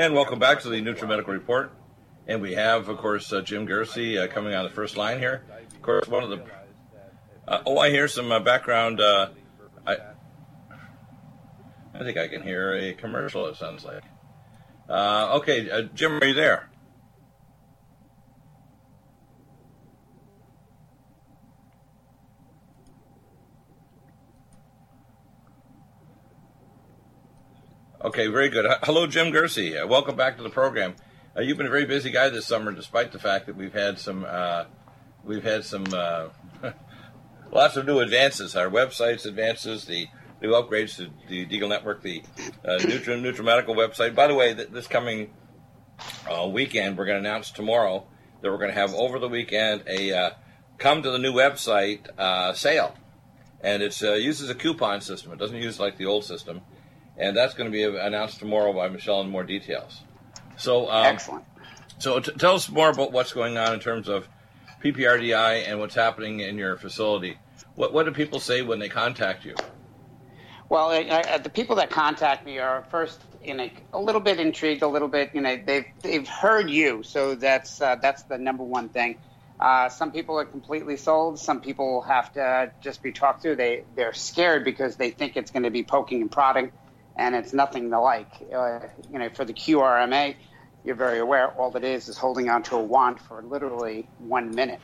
And welcome back to the NutriMedical Report. And we have, of course, uh, Jim Guerci uh, coming on the first line here. Of course, one of the. Uh, oh, I hear some uh, background. Uh, I, I think I can hear a commercial, it sounds like. Uh, okay, Jim, are you there? Okay, very good. Hello, Jim Guerci. Uh, welcome back to the program. Uh, you've been a very busy guy this summer, despite the fact that we've had some uh, we've had some uh, lots of new advances. Our website's advances, the new upgrades to the Deagle Network, the uh, Nutri NutriMedical website. By the way, th- this coming uh, weekend, we're going to announce tomorrow that we're going to have over the weekend a uh, come to the new website sale, and it uses a coupon system. It doesn't use like the old system and that's going to be announced tomorrow by Michelle in more details. So um, excellent. So t- tell us more about what's going on in terms of PPRDI and what's happening in your facility. What what do people say when they contact you? Well, uh, the people that contact me are first in a, a, little bit intrigued, a little bit you know they've they've heard you, so that's uh, that's the number one thing. Uh, some people are completely sold. Some people have to just be talked to. They they're scared because they think it's going to be poking and prodding and it's nothing the like. Uh, you know, for the QRMA, you're very aware all it is is holding onto a wand for literally one minute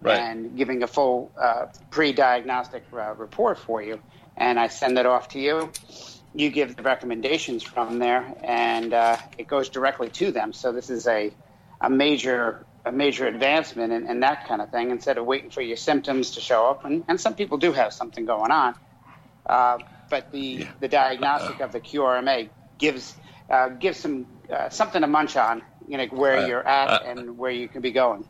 right. and giving a full uh, pre-diagnostic uh, report for you. And I send that off to you. You give the recommendations from there, and uh, it goes directly to them. So this is a a major a major advancement in, in, that kind of thing. Instead of waiting for your symptoms to show up, and, and some people do have something going on. But the yeah. the diagnostic of the QRMA gives uh, gives some uh, something to munch on, you know, where uh, you're at uh, and where you can be going.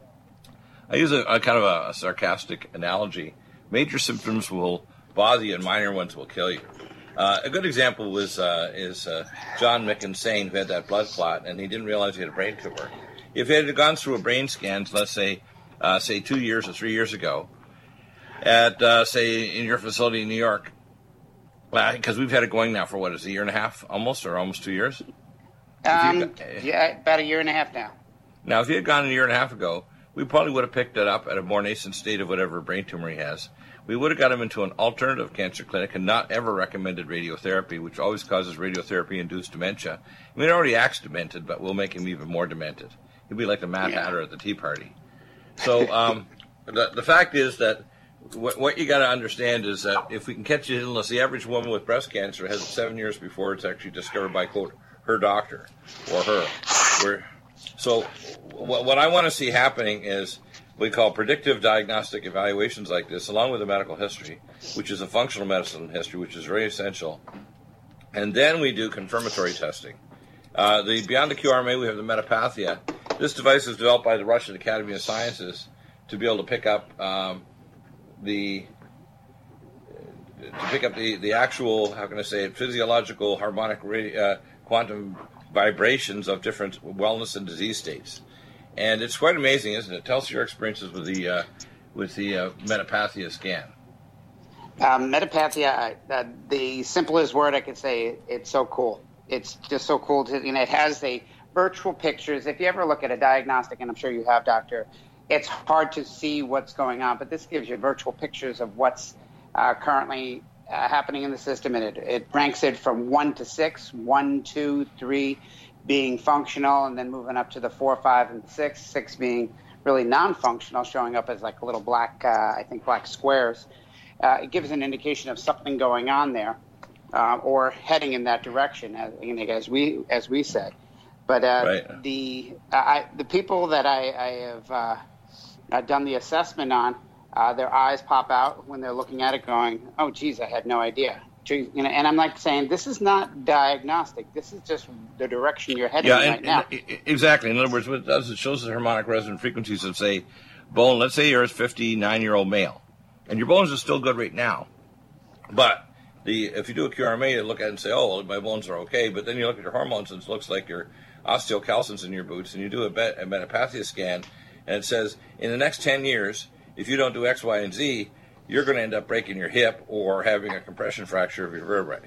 I use a, a kind of a, a, sarcastic analogy. Major symptoms will bother you, and minor ones will kill you. Uh, a good example was uh, is John McInsane, who had that blood clot, and he didn't realize he had a brain tumor. If he had gone through a brain scan, let's say, say two years or three years ago, at say in your facility in New York, because we've had it going now for what is it, a year and a half, almost, or almost two years. Um, yeah, about a year and a half now. Now, if he had gone a year and a half ago, we probably would have picked it up at a more nascent state of whatever brain tumor he has. We would have got him into an alternative cancer clinic and not ever recommended radiotherapy, which always causes radiotherapy-induced dementia. I mean, already acts demented, but we'll make him even more demented. He'll be like the Mad yeah. Hatter at the Tea Party. So um, the, the fact is that what, what you got to understand is that if we can catch the illness, the average woman with breast cancer has it seven years before it's actually discovered by quote her doctor or her. We're, so what, what I want to see happening is we call predictive diagnostic evaluations like this, along with a medical history, which is a functional medicine history, which is very essential. And then we do confirmatory testing. Uh, the beyond the QRMA, we have the Metapathia. This device was developed by the Russian Academy of Sciences to be able to pick up um, the to pick up the, the actual how can I say it physiological harmonic uh, quantum vibrations of different wellness and disease states, and it's quite amazing, isn't it? Tell us your experiences with the uh, with the uh, Metapathia scan. Um, Metapathia, uh, the simplest word I could say, it's so cool. It's just so cool to you know. It has the virtual pictures. If you ever look at a diagnostic, and I'm sure you have, Doctor, it's hard to see what's going on, but this gives you virtual pictures of what's uh, currently uh, happening in the system, and it, it ranks it from one to six, one, two, three being functional, and then moving up to the four, five, and six, six being really non-functional, showing up as like little black, uh, I think, black squares. Uh, it gives an indication of something going on there, uh, or heading in that direction, as, you know, as we as we said. But uh, right. the I, the people that I, I have uh, done the assessment on, uh, their eyes pop out when they're looking at it, going, "Oh, geez, I had no idea." You know, and I'm like saying, this is not diagnostic. This is just the direction you're heading yeah, and, right now. exactly. In other words, what it does, it shows the harmonic resonant frequencies of, say, bone. Let's say you're a 59 year old male, and your bones are still good right now, but the if you do a QRMA, you look at it and say, "Oh, well, my bones are okay," but then you look at your hormones, and it looks like your osteocalcins in your boots, and you do a, a metapathia scan, and it says in the next 10 years, if you don't do X, Y, and Z, you're going to end up breaking your hip or having a compression fracture of your vertebrae.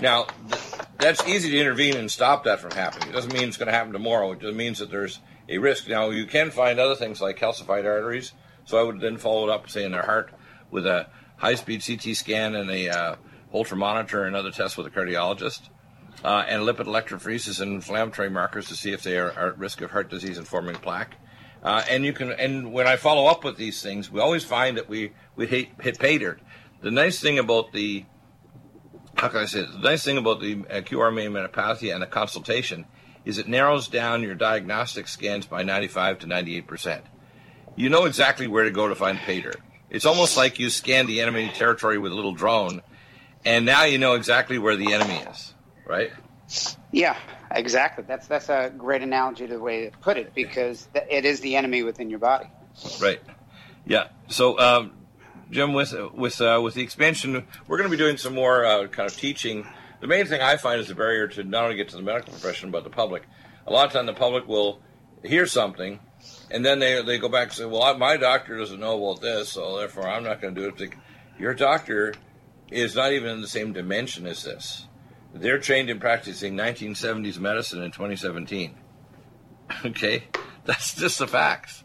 Now, the, that's easy to intervene and stop that from happening. It doesn't mean it's going to happen tomorrow. It just means that there's a risk. Now, you can find other things like calcified arteries. So I would then follow it up, say, in their heart with a high-speed CT scan and a uh, Holter monitor and other tests with a cardiologist, uh, and lipid electrophoresis and inflammatory markers to see if they are, are at risk of heart disease and forming plaque. Uh, and you can, and when I follow up with these things, we always find that we we hit, hit pay dirt. The nice thing about the how can I say it? The nice thing about the uh, metapathia and the consultation is it narrows down your diagnostic scans by 95 to 98 percent. You know exactly where to go to find pay dirt. It's almost like you scanned the enemy territory with a little drone, and now you know exactly where the enemy is, right? Yeah, exactly. That's that's a great analogy to the way to put it because it is the enemy within your body. Right. Yeah. So, um, Jim, with with uh, with the expansion, we're going to be doing some more uh, kind of teaching. The main thing I find is the barrier to not only get to the medical profession but the public. A lot of time, the public will hear something, and then they they go back and say, "Well, my doctor doesn't know about this, so therefore I'm not going to do it." Like, Your doctor is not even in the same dimension as this. They're trained in practicing 1970s medicine in 2017. Okay, that's just the facts.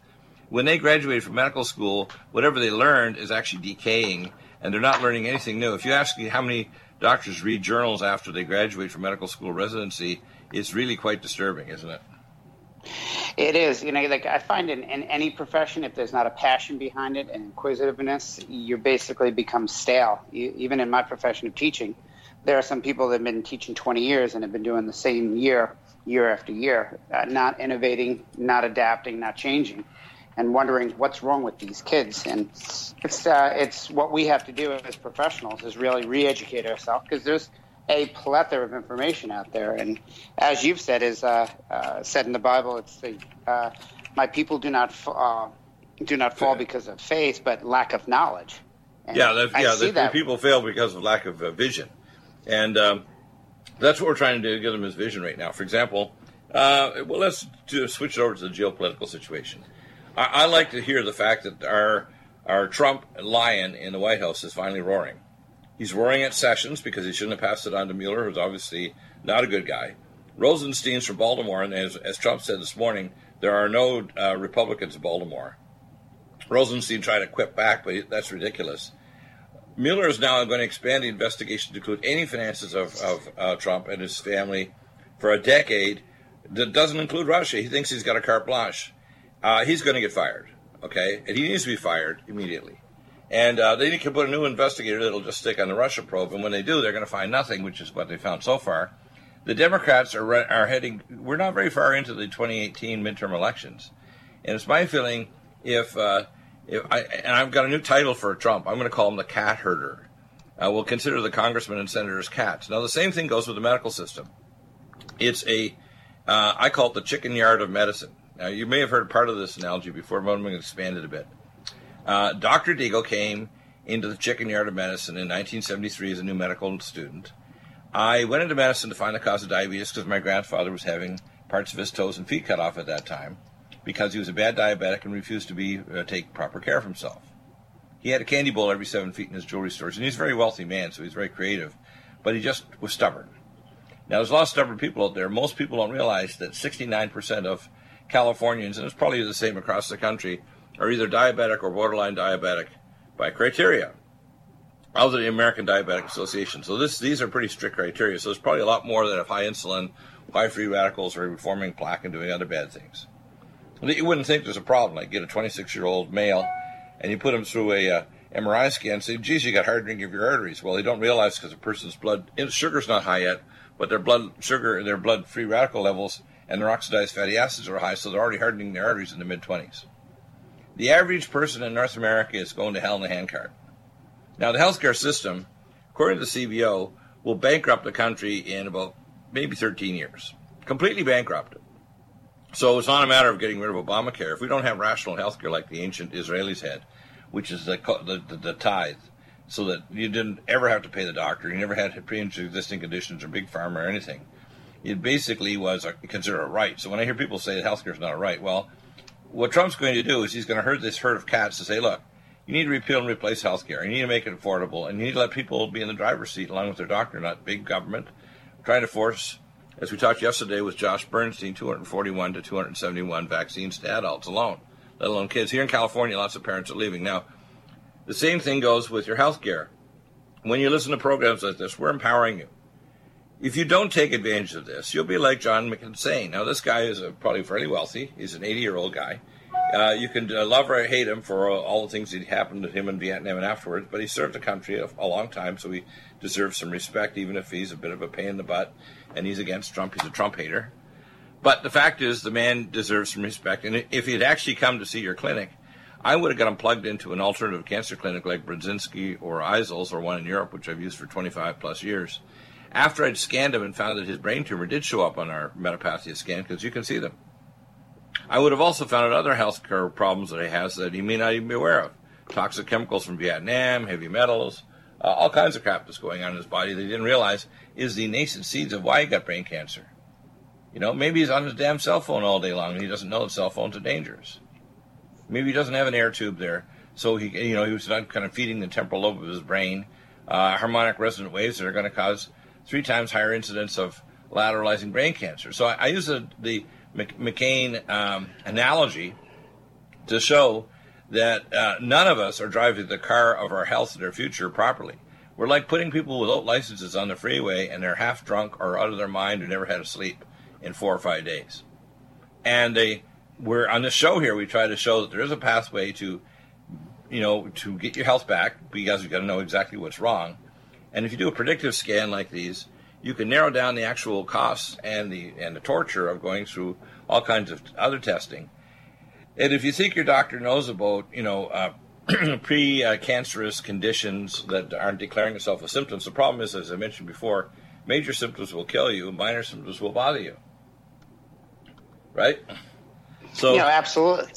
When they graduate from medical school, whatever they learned is actually decaying, and they're not learning anything new. If you ask me how many doctors read journals after they graduate from medical school residency, it's really quite disturbing, isn't it? It is, you know, like I find in, in any profession, if there's not a passion behind it and inquisitiveness, you basically become stale. You, even in my profession of teaching, there are some people that have been teaching 20 years and have been doing the same year, year after year, uh, not innovating, not adapting, not changing, and wondering what's wrong with these kids. And it's uh, it's what we have to do as professionals is really re-educate ourselves because there's a plethora of information out there. And as you've said, is uh, uh, said in the Bible, it's the uh, my people do not uh, do not fall because of faith, but lack of knowledge. And yeah, yeah. The, the, people fail because of lack of uh, vision, and um, that's what we're trying to do. Give them his vision right now. For example, uh, well, let's do, switch it over to the geopolitical situation. I, I like to hear the fact that our our Trump lion in the White House is finally roaring. He's roaring at Sessions because he shouldn't have passed it on to Mueller, who's obviously not a good guy. Rosenstein's from Baltimore, and as, as Trump said this morning, there are no uh, Republicans in Baltimore. Rosenstein tried to quip back, but that's ridiculous. Mueller is now going to expand the investigation to include any finances of, of uh, Trump and his family for a decade that doesn't include Russia. He thinks he's got a carte blanche. Uh, he's going to get fired, okay? And he needs to be fired immediately. And uh, they can put a new investigator that'll just stick on the Russia probe. And when they do, they're going to find nothing, which is what they found so far. The Democrats are, are heading, we're not very far into the 2018 midterm elections. And it's my feeling if, uh, I, and I've got a new title for Trump, I'm going to call him the cat herder. Uh, we'll consider the congressmen and senators cats. Now, the same thing goes with the medical system. It's a, uh, I call it the chicken yard of medicine. Now, you may have heard part of this analogy before, but I'm going to expand it a bit. Uh, Dr. Deagle came into the chicken yard of medicine in 1973 as a new medical student. I went into medicine to find the cause of diabetes because my grandfather was having parts of his toes and feet cut off at that time because he was a bad diabetic and refused to be uh, take proper care of himself. He had a candy bowl every seven feet in his jewelry stores, and he's a very wealthy man, so he's very creative, but he just was stubborn. Now, there's a lot of stubborn people out there. Most people don't realize that 69% of Californians, and it's probably the same across the country, are either diabetic or borderline diabetic by criteria of the American Diabetic Association. So this these are pretty strict criteria. So there's probably a lot more that have high insulin, high free radicals, or forming plaque and doing other bad things. You wouldn't think there's a problem. Like get a 26 year old male, and you put him through a uh, MRI scan, and say, "Geez, you got hardening of your arteries." Well, they don't realize because a person's blood sugar's not high yet, but their blood sugar, their blood free radical levels, and their oxidized fatty acids are high, so they're already hardening their arteries in the mid 20s. The average person in North America is going to hell in a handcart. Now, the healthcare system, according to the CBO, will bankrupt the country in about maybe 13 years. Completely bankrupt. So it's not a matter of getting rid of Obamacare. If we don't have rational healthcare like the ancient Israelis had, which is the, the, the, the tithe, so that you didn't ever have to pay the doctor, you never had pre-existing conditions or big pharma or anything. It basically was a, considered a right. So when I hear people say that healthcare is not a right, well, what Trump's going to do is he's going to herd this herd of cats to say, look, you need to repeal and replace health care. You need to make it affordable, and you need to let people be in the driver's seat along with their doctor, not big government trying to force, as we talked yesterday with Josh Bernstein, 241 to 271 vaccines to adults alone, let alone kids. Here in California, lots of parents are leaving. Now, the same thing goes with your health care. When you listen to programs like this, we're empowering you. If you don't take advantage of this, you'll be like John McInsane. Now, this guy is a, probably fairly wealthy. He's an 80 year old guy. Uh, you can uh, love or hate him for all the things that happened to him in Vietnam and afterwards, but he served the country a, a, long time, so he deserves some respect, even if he's a bit of a pain in the butt and he's against Trump. He's a Trump hater. But the fact is, the man deserves some respect. And if he had actually come to see your clinic, I would have got him plugged into an alternative cancer clinic like Burzynski or Issels or one in Europe, which I've used for 25 plus years. After I'd scanned him and found that his brain tumor did show up on our metapathia scan, because you can see them. I would have also found out other health care problems that he has that he may not even be aware of. Toxic chemicals from Vietnam, heavy metals, uh, all kinds of crap that's going on in his body that he didn't realize is the nascent seeds of why he got brain cancer. You know, maybe he's on his damn cell phone all day long and he doesn't know that cell phones are dangerous. Maybe he doesn't have an air tube there, so he, you know, he was not kind of feeding the temporal lobe of his brain uh, harmonic resonant waves that are going to cause three times higher incidence of lateralizing brain cancer. So I, I use the, the McCain um, analogy to show that uh, none of us are driving the car of our health and our future properly. We're like putting people without licenses on the freeway and they're half drunk or out of their mind who never had a sleep in four or five days. And they, we're on this show here, we try to show that there is a pathway to, you know, to get your health back because you've got to know exactly what's wrong. And if you do a predictive scan like these, you can narrow down the actual costs and the and the torture of going through all kinds of other testing. And if you think your doctor knows about, you know, uh, pre-cancerous conditions that aren't declaring themselves as symptoms, the problem is, as I mentioned before, major symptoms will kill you, minor symptoms will bother you. Right? So, yeah, absolutely.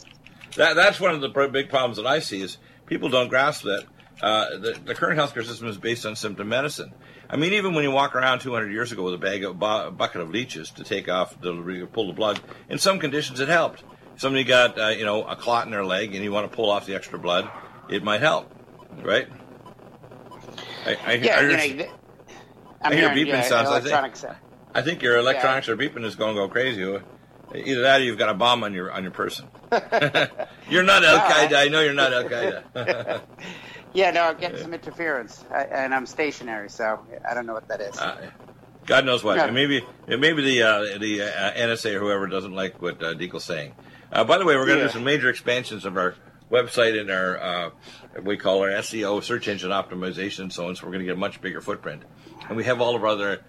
That that's one of the big problems that I see is people don't grasp that uh, the, the current healthcare system is based on symptom medicine. I mean, even when you walk around 200 years ago with a bag of bu- bucket of leeches to take off the pull the blood, in some conditions it helped. Somebody got uh, you know a clot in their leg and you want to pull off the extra blood, it might help, right? I, I, yeah, I hear, you know, I hear beeping yeah, sounds. I think, I think your electronics yeah. are beeping is going to go crazy. Either that or you've got a bomb on your on your person. you're not Al Qaeda. I know you're not Al Qaeda. Yeah, no, I'm getting some interference, I, and I'm stationary, so I don't know what that is. Uh, God knows what. Maybe maybe the uh, the uh, NSA or whoever doesn't like what uh, Deagle's saying. Uh, by the way, we're going to yeah. do some major expansions of our website and our uh, we call our SEO search engine optimization and so on. So we're going to get a much bigger footprint, and we have all of our other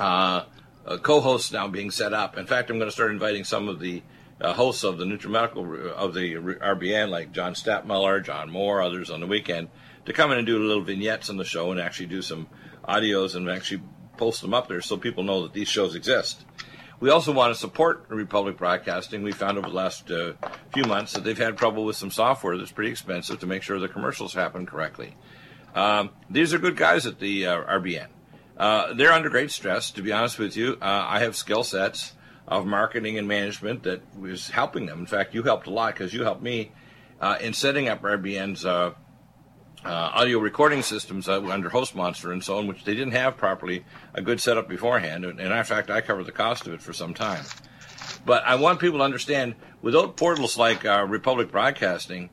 uh, uh, co-hosts now being set up. In fact, I'm going to start inviting some of the uh, hosts of the NutriMedical of the RBN, like John Stadtmiller, John Moore, others on the weekend, to come in and do little vignettes on the show and actually do some audios and actually post them up there so people know that these shows exist. We also want to support Republic Broadcasting. We found over the last uh, few months that they've had trouble with some software that's pretty expensive to make sure the commercials happen correctly. Um, these are good guys at the uh, RBN. Uh, they're under great stress, to be honest with you. Uh, I have skill sets of marketing and management that was helping them. In fact, you helped a lot because you helped me uh, in setting up RBN's uh, audio recording systems under HostMonster and so on, which they didn't have properly a good setup beforehand. And, and in fact, I covered the cost of it for some time. But I want people to understand without portals like uh, Republic Broadcasting,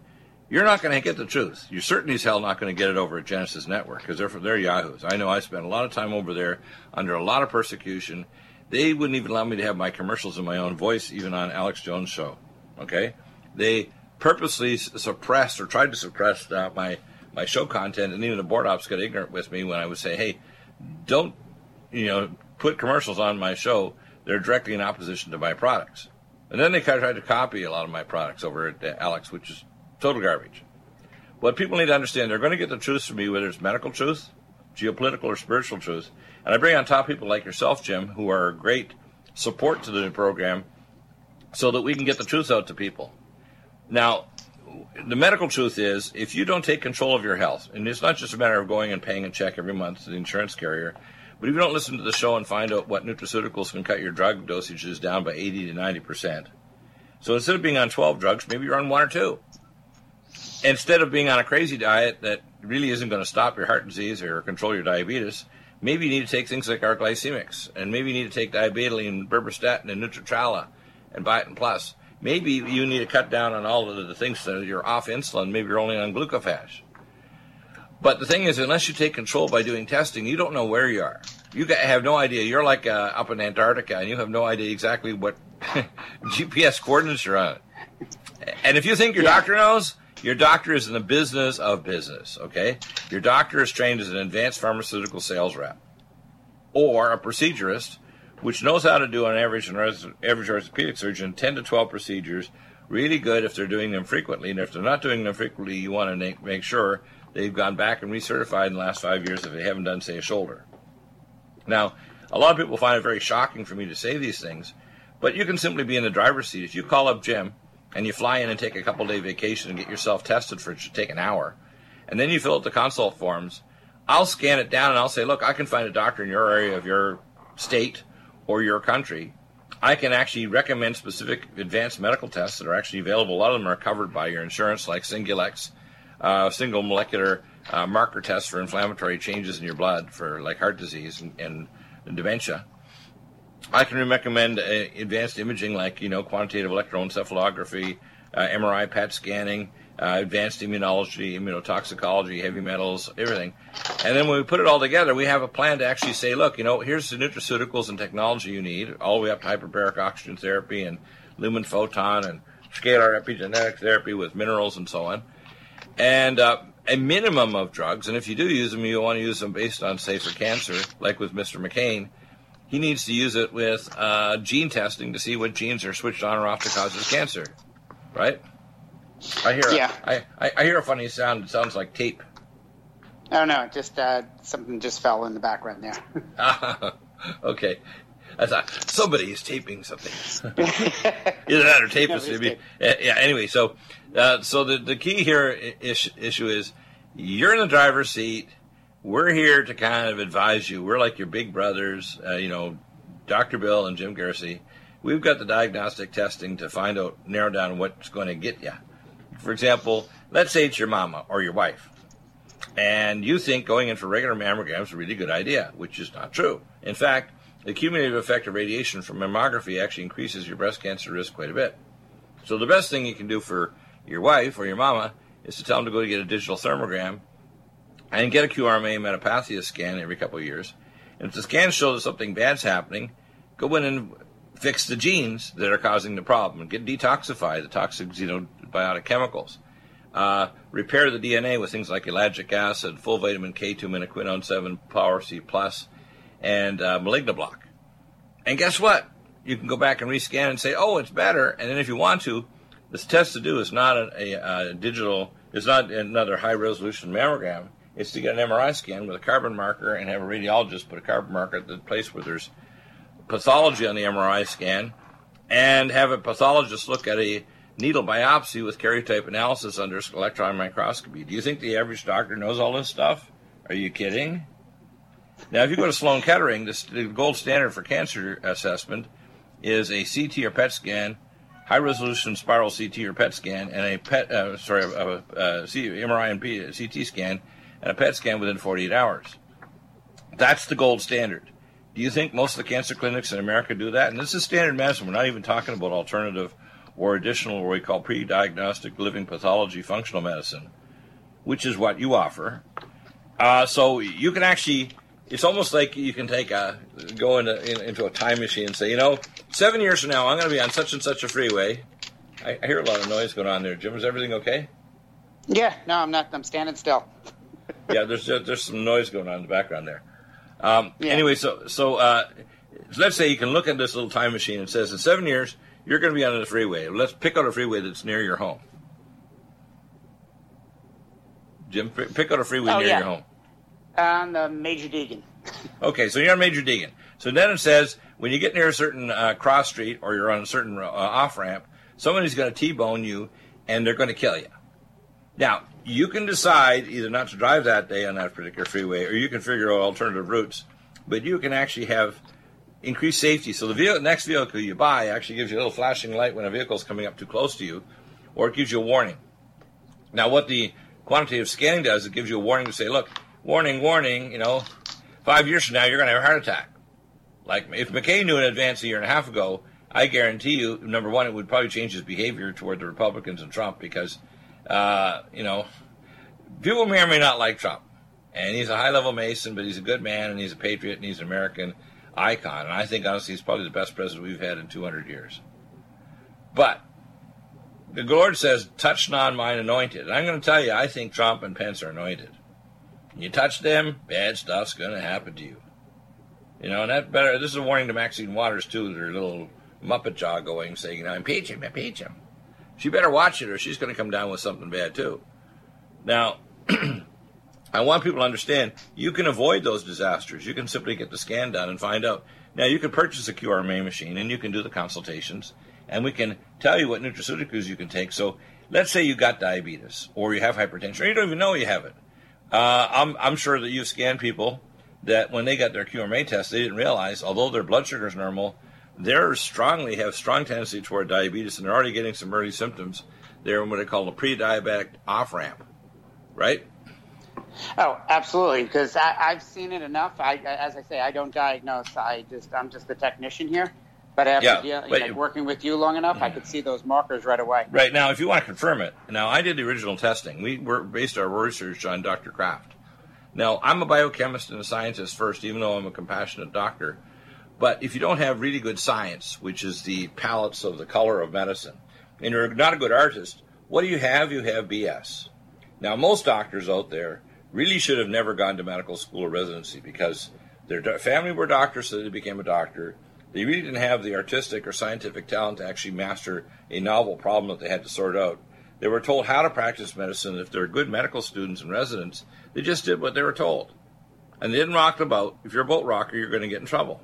you're not going to get the truth. You're certainly as hell not going to get it over at Genesis Network because they're, they're yahoos. I know I spent a lot of time over there under a lot of persecution they wouldn't even allow me to have my commercials in my own voice, even on Alex Jones' show. Okay, they purposely suppressed or tried to suppress uh, my my show content, and even the board ops got ignorant with me when I would say, "Hey, don't you know put commercials on my show? They're directly in opposition to my products." And then they kind of tried to copy a lot of my products over at uh, Alex, which is total garbage. What people need to understand, they're going to get the truth from me, whether it's medical truth, geopolitical, or spiritual truth. And I bring on top people like yourself, Jim, who are a great support to the new program so that we can get the truth out to people. Now, the medical truth is if you don't take control of your health, and it's not just a matter of going and paying a check every month to the insurance carrier, but if you don't listen to the show and find out what nutraceuticals can cut your drug dosages down by 80 to 90%. So instead of being on 12 drugs, maybe you're on one or two. Instead of being on a crazy diet that really isn't going to stop your heart disease or control your diabetes, maybe you need to take things like our glycemics, and maybe you need to take diabetoline, berberstatin, and Nutritrala, and biotin plus. Maybe you need to cut down on all of the things that you're off insulin. Maybe you're only on glucophage. But the thing is, unless you take control by doing testing, you don't know where you are. You have no idea. You're like uh, up in Antarctica, and you have no idea exactly what GPS coordinates you're on. And if you think your yeah. doctor knows, your doctor is in the business of business, okay? Your doctor is trained as an advanced pharmaceutical sales rep or a procedurist, which knows how to do on average an average orthopedic surgeon 10 to 12 procedures really good if they're doing them frequently. And if they're not doing them frequently, you want to make, make sure they've gone back and recertified in the last five years if they haven't done, say, a shoulder. Now, a lot of people find it very shocking for me to say these things, but you can simply be in the driver's seat. If you call up Jim and you fly in and take a couple day vacation and get yourself tested for it should take an hour, and then you fill out the consult forms, I'll scan it down and I'll say, look, I can find a doctor in your area of your state or your country. I can actually recommend specific advanced medical tests that are actually available. A lot of them are covered by your insurance, like Singulex, uh, single molecular uh, marker tests for inflammatory changes in your blood for like heart disease and, and, and dementia. I can recommend uh, advanced imaging like you know quantitative electroencephalography, uh, MRI, PET scanning, uh, advanced immunology, immunotoxicology, heavy metals, everything. And then when we put it all together, we have a plan to actually say, look, you know, here's the nutraceuticals and technology you need, all the way up to hyperbaric oxygen therapy and lumen photon and scalar epigenetic therapy with minerals and so on and uh, a minimum of drugs. And if you do use them, you want to use them based on, say, for cancer, like with Mr. McCain. He needs to use it with uh, gene testing to see what genes are switched on or off to cause his cancer, right? I hear. Yeah. A, I, I hear a funny sound. It sounds like tape. Oh no! Just uh, something just fell in the background there. okay. I thought somebody's taping something. Either that or tape is. Yeah. Anyway, so uh, so the the key here is, issue is you're in the driver's seat. We're here to kind of advise you. We're like your big brothers. Uh, you know, Dr. Bill and Jim Guerci. We've got the diagnostic testing to find out, narrow down what's going to get you. For example, let's say it's your mama or your wife, and you think going in for regular mammograms is a really good idea, which is not true. In fact, the cumulative effect of radiation from mammography actually increases your breast cancer risk quite a bit. So the best thing you can do for your wife or your mama is to tell them to go to get a digital thermogram and get a QRMA metapathia scan every couple of years. And if the scan shows that something bad's happening, go in and fix the genes that are causing the problem and get detoxify the toxic xenobiotic chemicals. Uh, repair the DNA with things like ellagic acid, full vitamin K2, menaquinone 7, Power C plus, and uh, Malignoblock. And guess what? You can go back and rescan and say, oh, it's better. And then if you want to, this test to do is not a, a, a digital, it's not another high resolution mammogram. It's to get an MRI scan with a carbon marker and have a radiologist put a carbon marker at the place where there's pathology on the MRI scan and have a pathologist look at a needle biopsy with karyotype analysis under electron microscopy. Do you think the average doctor knows all this stuff? Are you kidding? Now, if you go to Sloan Kettering, the gold standard for cancer assessment is a CT or PET scan, high resolution spiral CT or PET scan, and a PET, uh, sorry, a, MRI and P, CT scan, and a PET scan within 48 hours. That's the gold standard. Do you think most of the cancer clinics in America do that? And this is standard medicine. We're not even talking about alternative or additional, what we call pre diagnostic living pathology functional medicine, which is what you offer. Uh, so you can actually it's almost like you can take a go into in, into a time machine and say, you know, seven years from now, I'm going to be on such and such a freeway. I, I, hear a lot of noise going on there. Jim, is everything okay? Yeah, no, I'm not. I'm standing still. yeah, there's there's some noise going on in the background there. Um, yeah. Anyway, so so uh, let's say you can look at this little time machine and says in seven years you're going to be on the freeway. Let's pick out a freeway that's near your home. Jim, pick out a freeway oh, near yeah. your home on the Major Deegan. okay, so you're on Major Deegan. So then it says when you get near a certain uh, cross street or you're on a certain uh, off ramp, somebody's going to T-bone you and they're going to kill you. Now you can decide either not to drive that day on that particular freeway, or you can figure out alternative routes. But you can actually have increased safety. So the vehicle, next vehicle you buy actually gives you a little flashing light when a vehicle is coming up too close to you, or it gives you a warning. Now, what the quantitative scanning does, it gives you a warning to say, look, warning, warning, you know, five years from now, you're going to have a heart attack. Like if McCain knew in advance a year and a half ago, I guarantee you, number one, it would probably change his behavior toward the Republicans and Trump because, uh, you know, people may or may not like Trump. And he's a high level Mason, but he's a good man and he's a patriot and he's an American icon. And I think, honestly, he's probably the best president we've had in 200 years. But the Lord says, touch not mine anointed. And I'm going to tell you, I think Trump and Pence are anointed. You touch them, bad stuff's going to happen to you. You know, and that better. This is a warning to Maxine Waters too. Their little Muppet jaw going, saying, "You know, impeach him, impeach him." She better watch it, or she's going to come down with something bad too. Now, I want people to understand you can avoid those disasters. You can simply get the scan done and find out. Now, you can purchase a QRMA machine and you can do the consultations, and we can tell you what nutraceuticals you can take. So, let's say you got diabetes or you have hypertension, or you don't even know you have it. Uh, I'm, I'm sure that you've scanned people that when they got their QRMA test, they didn't realize, although their blood sugar is normal, they're strongly have strong tendency toward diabetes, and they're already getting some early symptoms. They're in what they call a pre-diabetic off ramp, right? Oh, absolutely. Because I, have seen it enough. I, as I say, I don't diagnose. I just I'm just the technician here. But after yeah, dealing, like working with you long enough, I mm. could see those markers right away. Right now, if you want to confirm it, now I did the original testing. We were based our research on Dr. Kraft. Now, I'm a biochemist and a scientist first, even though I'm a compassionate doctor. But if you don't have really good science, which is the palettes of the color of medicine, and you're not a good artist, what do you have? You have BS. Now, most doctors out there really should have never gone to medical school or residency because their family were doctors, so they became a doctor. They really didn't have the artistic or scientific talent to actually master a novel problem that they had to sort out. They were told how to practice medicine. If they're good medical students and residents, they just did what they were told. And they didn't rock the boat. If you're a boat rocker, you're going to get in trouble.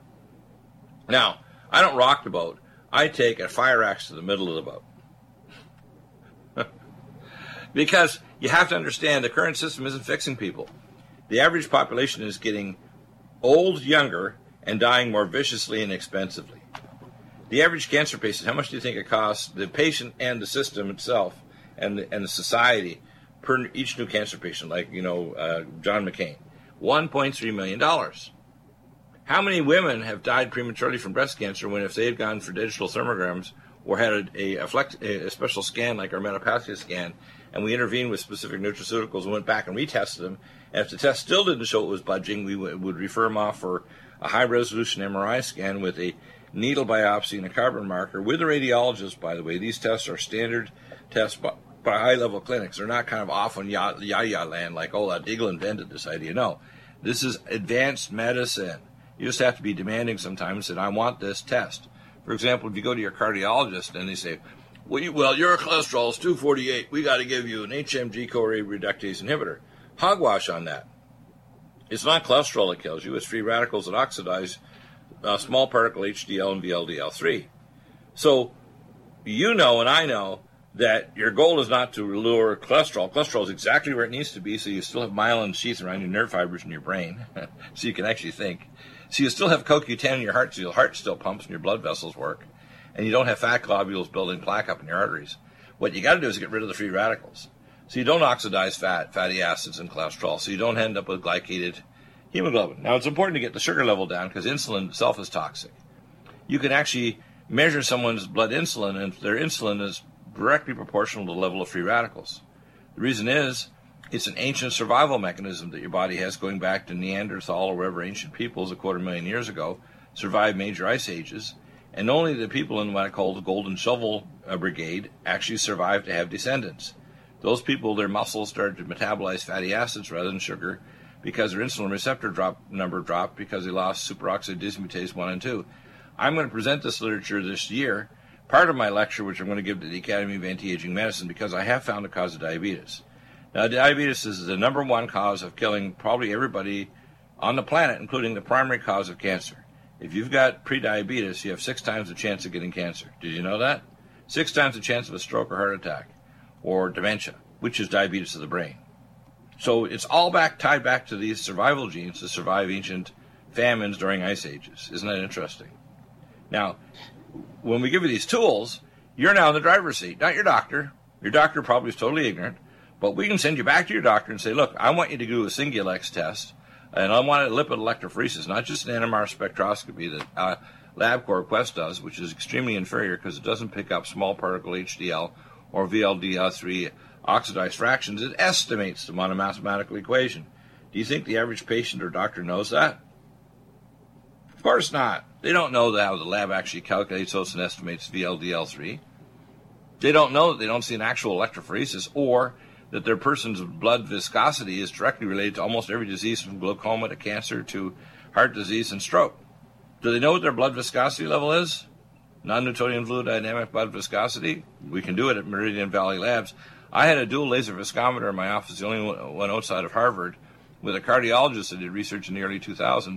Now, I don't rock the boat. I take a fire axe to the middle of the boat. because you have to understand the current system isn't fixing people. The average population is getting old younger and dying more viciously and expensively. The average cancer patient, how much do you think it costs the patient and the system itself and the, and the society per each new cancer patient, like you know uh, John McCain, 1.3 million dollars. How many women have died prematurely from breast cancer when, if they had gone for digital thermograms or had a, a, flex, a special scan like our metapathia scan, and we intervened with specific nutraceuticals and went back and retested them, and if the test still didn't show it was budging, we w- would refer them off for a high resolution MRI scan with a needle biopsy and a carbon marker with a radiologist. By the way, these tests are standard tests by, by high level clinics. They're not kind of off on yaya land like, oh, Deagle invented this idea. No, this is advanced medicine. You just have to be demanding sometimes that I want this test. For example, if you go to your cardiologist and they say, well, well your cholesterol is 248, we got to give you an HMG CoA reductase inhibitor. Hogwash on that. It's not cholesterol that kills you, it's free radicals that oxidize uh, small particle HDL and VLDL3. So you know and I know that your goal is not to lure cholesterol. Cholesterol is exactly where it needs to be, so you still have myelin sheath around your nerve fibers in your brain, so you can actually think. So you still have CoQ10 in your heart, so your heart still pumps and your blood vessels work, and you don't have fat globules building plaque up in your arteries. What you got to do is get rid of the free radicals, so you don't oxidize fat, fatty acids, and cholesterol, so you don't end up with glycated hemoglobin. Now it's important to get the sugar level down because insulin itself is toxic. You can actually measure someone's blood insulin, and their insulin is directly proportional to the level of free radicals. The reason is it's an ancient survival mechanism that your body has going back to Neanderthal or wherever ancient peoples a quarter million years ago survived major ice ages. And only the people in what I call the Golden Shovel uh, Brigade actually survived to have descendants. Those people, their muscles started to metabolize fatty acids rather than sugar because their insulin receptor drop, number dropped because they lost superoxide dismutase 1 and 2. I'm going to present this literature this year, part of my lecture, which I'm going to give to the Academy of Anti-Aging Medicine, because I have found a cause of diabetes. Now, diabetes is the number one cause of killing probably everybody on the planet, including the primary cause of cancer. If you've got prediabetes, you have six times the chance of getting cancer. Did you know that? Six times the chance of a stroke or heart attack or dementia, which is diabetes of the brain. So it's all back tied back to these survival genes to survive ancient famines during ice ages. Isn't that interesting? Now, when we give you these tools, you're now in the driver's seat, not your doctor. Your doctor probably is totally ignorant. But we can send you back to your doctor and say, look, I want you to do a Singulex test, And I wanted lipid electrophoresis, not just an NMR spectroscopy that uh, LabCorp Quest does, which is extremely inferior because it doesn't pick up small particle HDL or VLDL3 oxidized fractions. It estimates them on a mathematical equation. Do you think the average patient or doctor knows that? Of course not. They don't know how the lab actually calculates those and estimates VLDL3. They don't know that they don't see an actual electrophoresis or that their person's blood viscosity is directly related to almost every disease from glaucoma to cancer to heart disease and stroke. Do they know what their blood viscosity level is? Non-Newtonian fluid dynamic blood viscosity? We can do it at Meridian Valley Labs. I had a dual laser viscometer in my office, the only one outside of Harvard, with a cardiologist that did research in the early 2000s.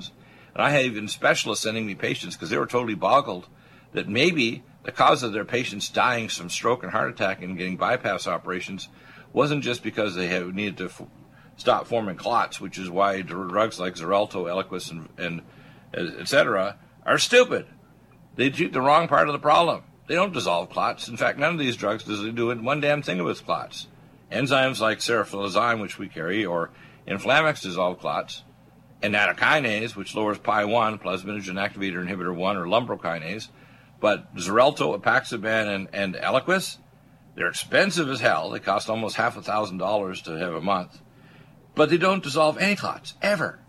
And I had even specialists sending me patients because they were totally boggled that maybe the cause of their patients dying from stroke and heart attack and getting bypass operations wasn't just because they had needed to f- stop forming clots, which is why drugs like Xarelto, Eliquis, and, and etc. are stupid. They treat the wrong part of the problem. They don't dissolve clots. In fact, none of these drugs does do one damn thing with clots. Enzymes like serofloxacin, which we carry, or Inflammex dissolve clots, and nattokinase, which lowers PI1, plasminogen activator inhibitor 1, or lumbrokinase. But Xarelto, Apixaban, and, and Eliquis, they're expensive as hell. They cost almost half a thousand dollars to have a month. But they don't dissolve any clots, ever.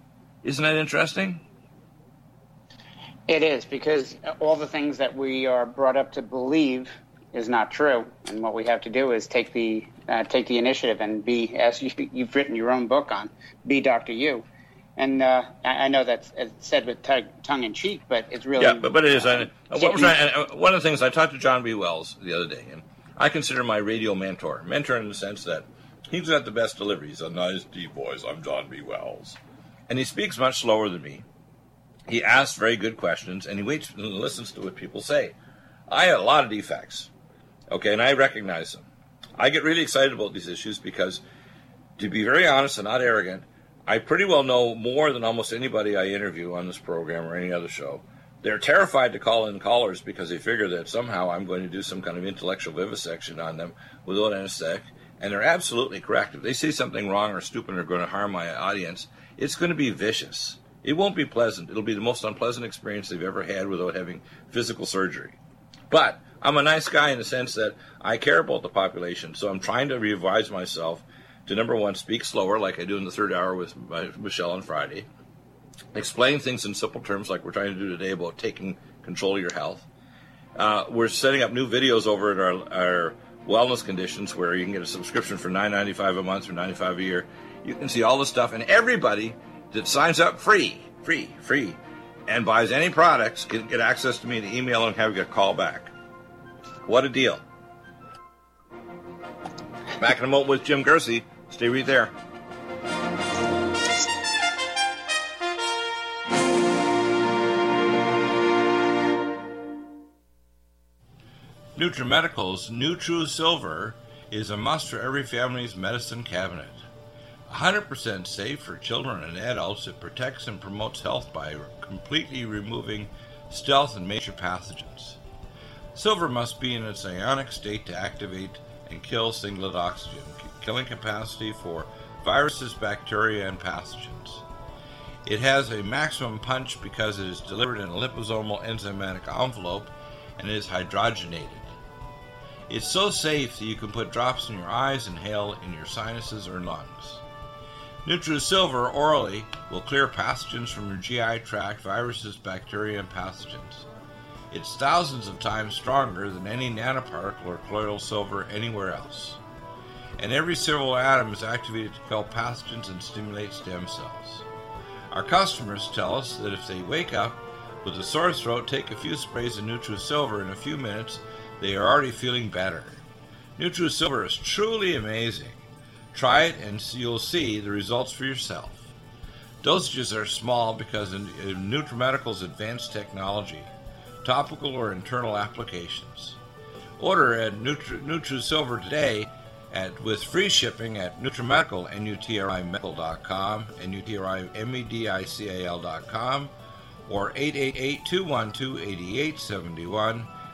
Isn't that interesting? It is because all the things that we are brought up to believe is not true, and what we have to do is take the uh, take the initiative and be, as you, have written your own book on, be Doctor You. And uh, I know that's said with t- tongue in cheek, but it's really yeah. But, but it is. Uh, trying, one of the things I talked to John B. Wells the other day, and I consider my radio mentor, mentor in the sense that he's got the best delivery. He's a nice deep voice. I'm John B. Wells, and he speaks much slower than me he asks very good questions and he waits and listens to what people say. I had a lot of defects, okay, and I recognize them. I get really excited about these issues because, to be very honest and not arrogant, I pretty well know more than almost anybody I interview on this program or any other show. They're terrified to call in callers because they figure that somehow I'm going to do some kind of intellectual vivisection on them without anesthetic. And they're absolutely correct. If they say something wrong or stupid or going to harm my audience, it's going to be vicious. It won't be pleasant. It'll be the most unpleasant experience they've ever had without having physical surgery. But I'm a nice guy in the sense that I care about the population, so I'm trying to revise myself to number one, speak slower, like I do in the third hour with Michelle on Friday. Explain things in simple terms, like we're trying to do today about taking control of your health. Uh, we're setting up new videos over at our, our wellness conditions where you can get a subscription for $9.95 a month or 95 a year. You can see all the stuff, and everybody that signs up free, free, free, and buys any products can get access to me in email and have a call back. What a deal. Back in a moment with Jim Guerci. Stay right there. NutriMedical's NutriSilver is a must for every family's medicine cabinet. 100% safe for children and adults. It protects and promotes health by completely removing stealth and major pathogens. Silver must be in its ionic state to activate and kill singlet oxygen, killing capacity for viruses, bacteria, and pathogens. It has a maximum punch because it is delivered in a liposomal enzymatic envelope and is hydrogenated. It's so safe that you can put drops in your eyes inhale in your sinuses or lungs. NutriSilver orally will clear pathogens from your GI tract, viruses, bacteria, and pathogens. It's thousands of times stronger than any nanoparticle or colloidal silver anywhere else. And every silver atom is activated to kill pathogens and stimulate stem cells. Our customers tell us that if they wake up with a sore throat, take a few sprays of NutriSilver in a few minutes, they are already feeling better. NutriSilver is truly amazing. Try it and you'll see the results for yourself. Dosages are small because of NutriMedical's advanced technology, topical or internal applications. Order at Nutri- NutriSilver today at, with free shipping at NutriMedical, N-U-T-R-I-Medical.com, N-U-T-R-I-M-E-D-I-C-A-L.com, or 888-212-8871.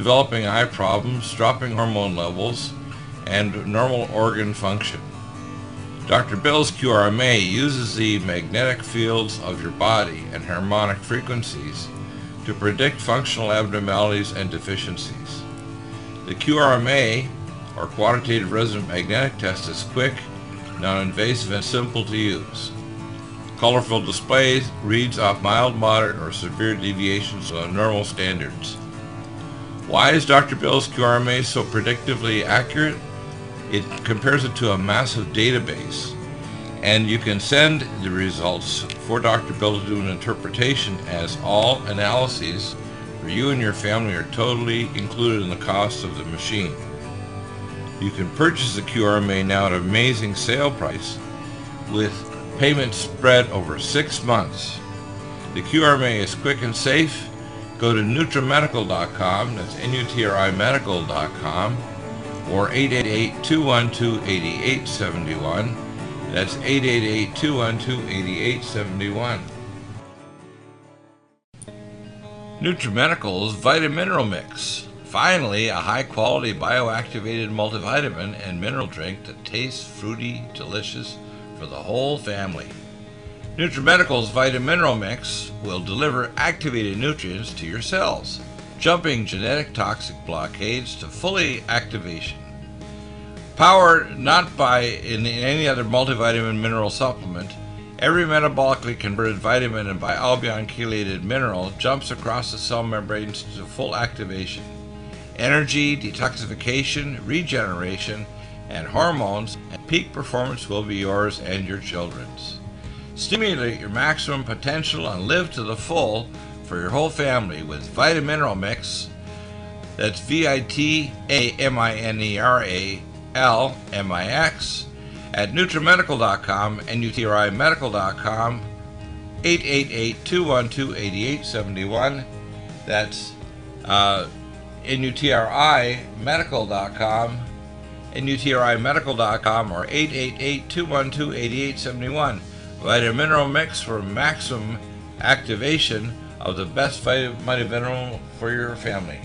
developing eye problems, dropping hormone levels, and normal organ function. Dr. Bell's QRMA uses the magnetic fields of your body and harmonic frequencies to predict functional abnormalities and deficiencies. The QRMA, or Quantitative Resonant Magnetic Test, is quick, non invasive, and simple to use. Colorful displays reads off mild, moderate, or severe deviations of normal standards. Why is Dr. Bill's QRMA so predictively accurate? It compares it to a massive database, and you can send the results for Dr. Bill to do an interpretation as all analyses for you and your family are totally included in the cost of the machine. You can purchase the QRMA now at an amazing sale price with payments spread over six months. The QRMA is quick and safe. Go to NutriMedical.com, that's N-U-T-R-I medical.com, or 888-212-8871. That's 888-212-8871. NutriMedical's Vitamineral Mix. Finally, a high quality bioactivated multivitamin and mineral drink that tastes fruity, delicious for the whole family. NutriMedical's vitamin mineral Mix will deliver activated nutrients to your cells, jumping genetic toxic blockades to fully activation. Powered not by in any other multivitamin mineral supplement, every metabolically converted vitamin and bialbion chelated mineral jumps across the cell membranes to full activation. Energy, detoxification, regeneration, and hormones and peak performance will be yours and your children's. Stimulate your maximum potential and live to the full for your whole family with Vitamineral Mix. That's V I T A M I N E R A L M I X at NutriMedical.com and UTRIMedical.com 888-212-8871. That's uh, NUTRIMedical.com NUTRIMedical.com or 888-212-8871. Vitamineral Mix for maximum activation of the best vitamin mineral for your family.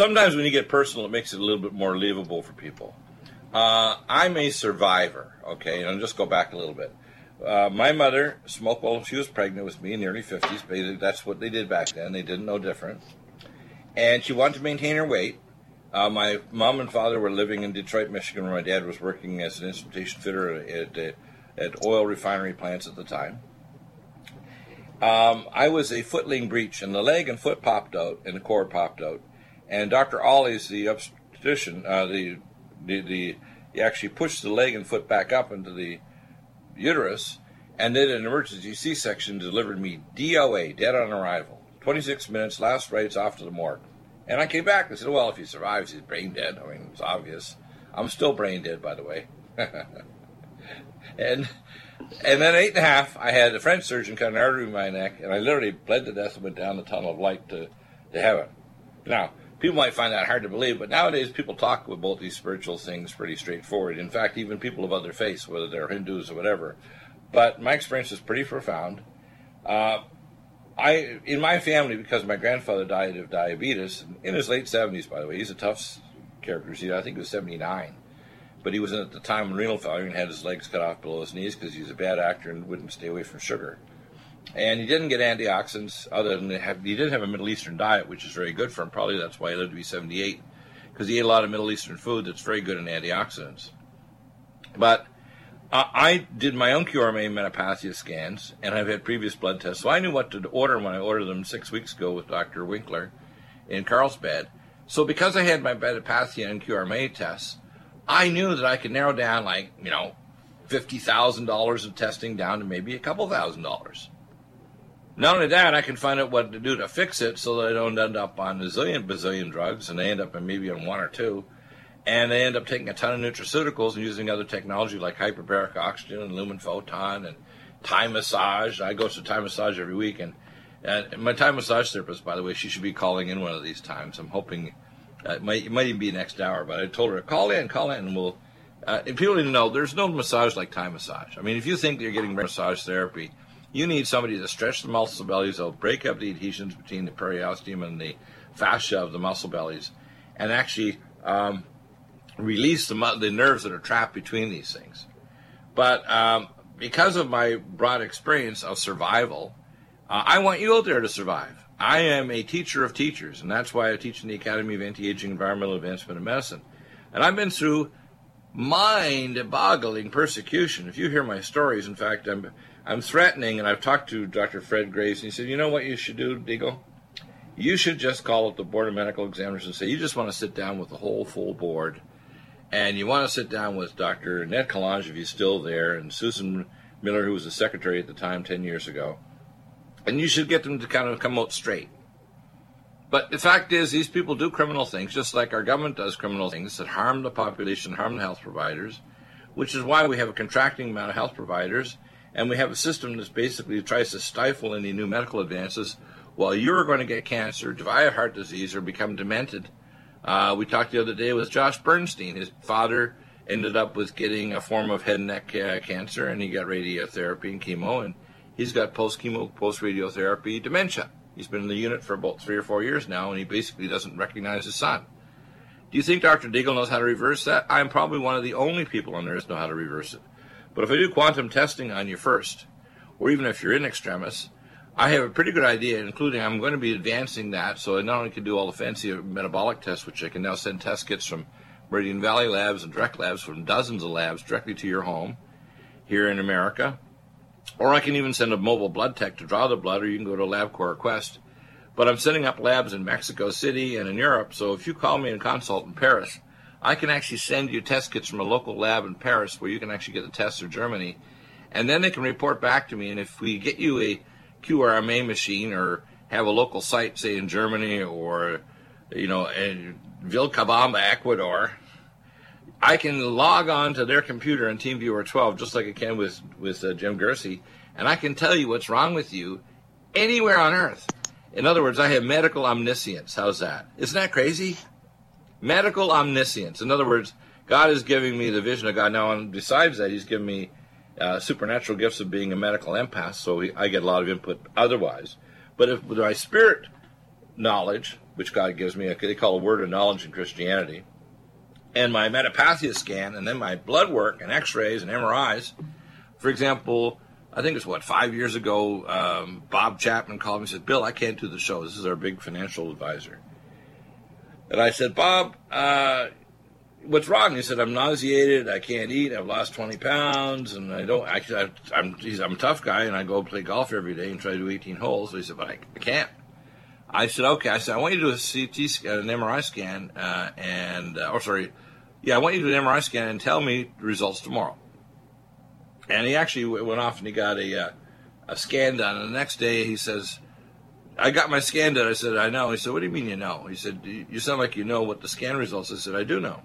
Sometimes when you get personal, it makes it a little bit more livable for people. Uh, I'm a survivor, okay, and I'll just go back a little bit. Uh, my mother smoked while she was pregnant with me in the early 50s. Basically, that's what they did back then. They didn't know different. And she wanted to maintain her weight. Uh, my mom and father were living in Detroit, Michigan, where my dad was working as an instrumentation fitter at, at, at oil refinery plants at the time. Um, I was a footling breech, and the leg and foot popped out, and the cord popped out. And Dr. Ollie's the obstetrician, uh, the, the, the, he actually pushed the leg and foot back up into the uterus and did an emergency C section, delivered me DOA, dead on arrival. 26 minutes, last rites off to the morgue. And I came back and said, well, if he survives, he's brain dead. I mean, it's obvious. I'm still brain dead, by the way. and and then eight and a half, I had a French surgeon cut an artery in my neck, and I literally bled to death and went down the tunnel of light to, to heaven. Now, people might find that hard to believe, but nowadays people talk about these spiritual things pretty straightforward. In fact, even people of other faiths, whether they're Hindus or whatever. But my experience is pretty profound. Uh, I, in my family, because my grandfather died of diabetes in his late 70s, by the way, he's a tough character. I think he was 79, but he was at the time in renal failure and had his legs cut off below his knees because he was a bad actor and wouldn't stay away from sugar and he didn't get antioxidants other than have, he did have a Middle Eastern diet, which is very good for him. Probably that's why he lived to be 78, because he ate a lot of Middle Eastern food that's very good in antioxidants. But uh, I did my own QRMA metapathia scans, and I've had previous blood tests, so I knew what to order when I ordered them six weeks ago with Dr. Winkler in Carlsbad. So because I had my metapathia and QRMA tests, I knew that I could narrow down like you know fifty thousand dollars of testing down to maybe a couple thousand dollars. Not only that, I can find out what to do to fix it so that I don't end up on a zillion bazillion drugs and I end up maybe on one or two. And they end up taking a ton of nutraceuticals and using other technology like hyperbaric oxygen and lumen photon and Thai massage. I go to Thai massage every week, and, and my Thai massage therapist, by the way, she should be calling in one of these times. I'm hoping uh, it, might, it might even be next hour, but I told her call in, call in, and we'll. Uh, and people need to know there's no massage like Thai massage. I mean, if you think you're getting massage therapy, you need somebody to stretch the muscle bellies, they'll break up the adhesions between the periosteum and the fascia of the muscle bellies, and actually um, release the, the nerves that are trapped between these things. But um, because of my broad experience of survival, uh, I want you out there to survive. I am a teacher of teachers, and that's why I teach in the Academy of Anti-Aging Environmental Advancement of Medicine. And I've been through mind-boggling persecution. If you hear my stories, in fact, I'm I'm threatening, and I've talked to Dr. Fred Graves, and he said, you know what you should do, Deagle? You should just call up the Board of Medical Examiners and say, you just want to sit down with the whole full board, and you want to sit down with Dr. Ned Kalange, if he's still there, and Susan Miller, who was the secretary at the time 10 years ago, and you should get them to kind of come out straight. But the fact is, these people do criminal things, just like our government does criminal things that harm the population, harm the health providers, which is why we have a contracting amount of health providers and we have a system that basically tries to stifle any new medical advances while you're going to get cancer, die of heart disease, or become demented. Uh, we talked the other day with Josh Bernstein. His father ended up with getting a form of head and neck uh, cancer, and he got radiotherapy and chemo, and he's got post chemo, post radiotherapy dementia. He's been in the unit for about three or four years now, and he basically doesn't recognize his son. Do you think Dr. Deagle knows how to reverse that? I'm probably one of the only people on earth know how to reverse it. But if I do quantum testing on you first, or even if you're in extremis, I have a pretty good idea, including I'm going to be advancing that so I not only can do all the fancy metabolic tests, which I can now send test kits from Meridian Valley Labs and direct labs from dozens of labs directly to your home here in America, or I can even send a mobile blood tech to draw the blood, or you can go to LabCorp Quest. But I'm setting up labs in Mexico City and in Europe, so if you call me and consult in Paris, I can actually send you test kits from a local lab in Paris where you can actually get the tests or Germany, and then they can report back to me. And if we get you a QRMA machine or have a local site, say in Germany or you know in Vilcabamba, Ecuador, I can log on to their computer in TeamViewer 12 just like I can with with uh, Jim Guerci, and I can tell you what's wrong with you anywhere on Earth. In other words, I have medical omniscience. How's that? Isn't that crazy? Medical omniscience. In other words, God is giving me the vision of God. Now, and besides that, He's given me uh, supernatural gifts of being a medical empath, so I get a lot of input otherwise. But if my spirit knowledge, which God gives me, they call a word of knowledge in Christianity, and my metapathia scan, and then my blood work and X-rays and MRIs, for example. I think it's what five years ago. Um, Bob Chapman called me and said, "Bill, I can't do the show. This is our big financial advisor." And I said, Bob, uh, what's wrong? He said, I'm nauseated. I can't eat. I've lost 20 pounds. And I don't, actually, I, I'm, I'm a tough guy and I go play golf every day and try to do 18 holes. So he said, but I, I can't. I said, okay. I said, I want you to do a CT scan, an MRI scan, uh, and, uh, or sorry, yeah, I want you to do an MRI scan and tell me the results tomorrow. And he actually went off and he got a, uh, a scan done. And the next day he says, I got my scan done. I said, I know. He said, What do you mean you know? He said, You sound like you know what the scan results. I said, I do know.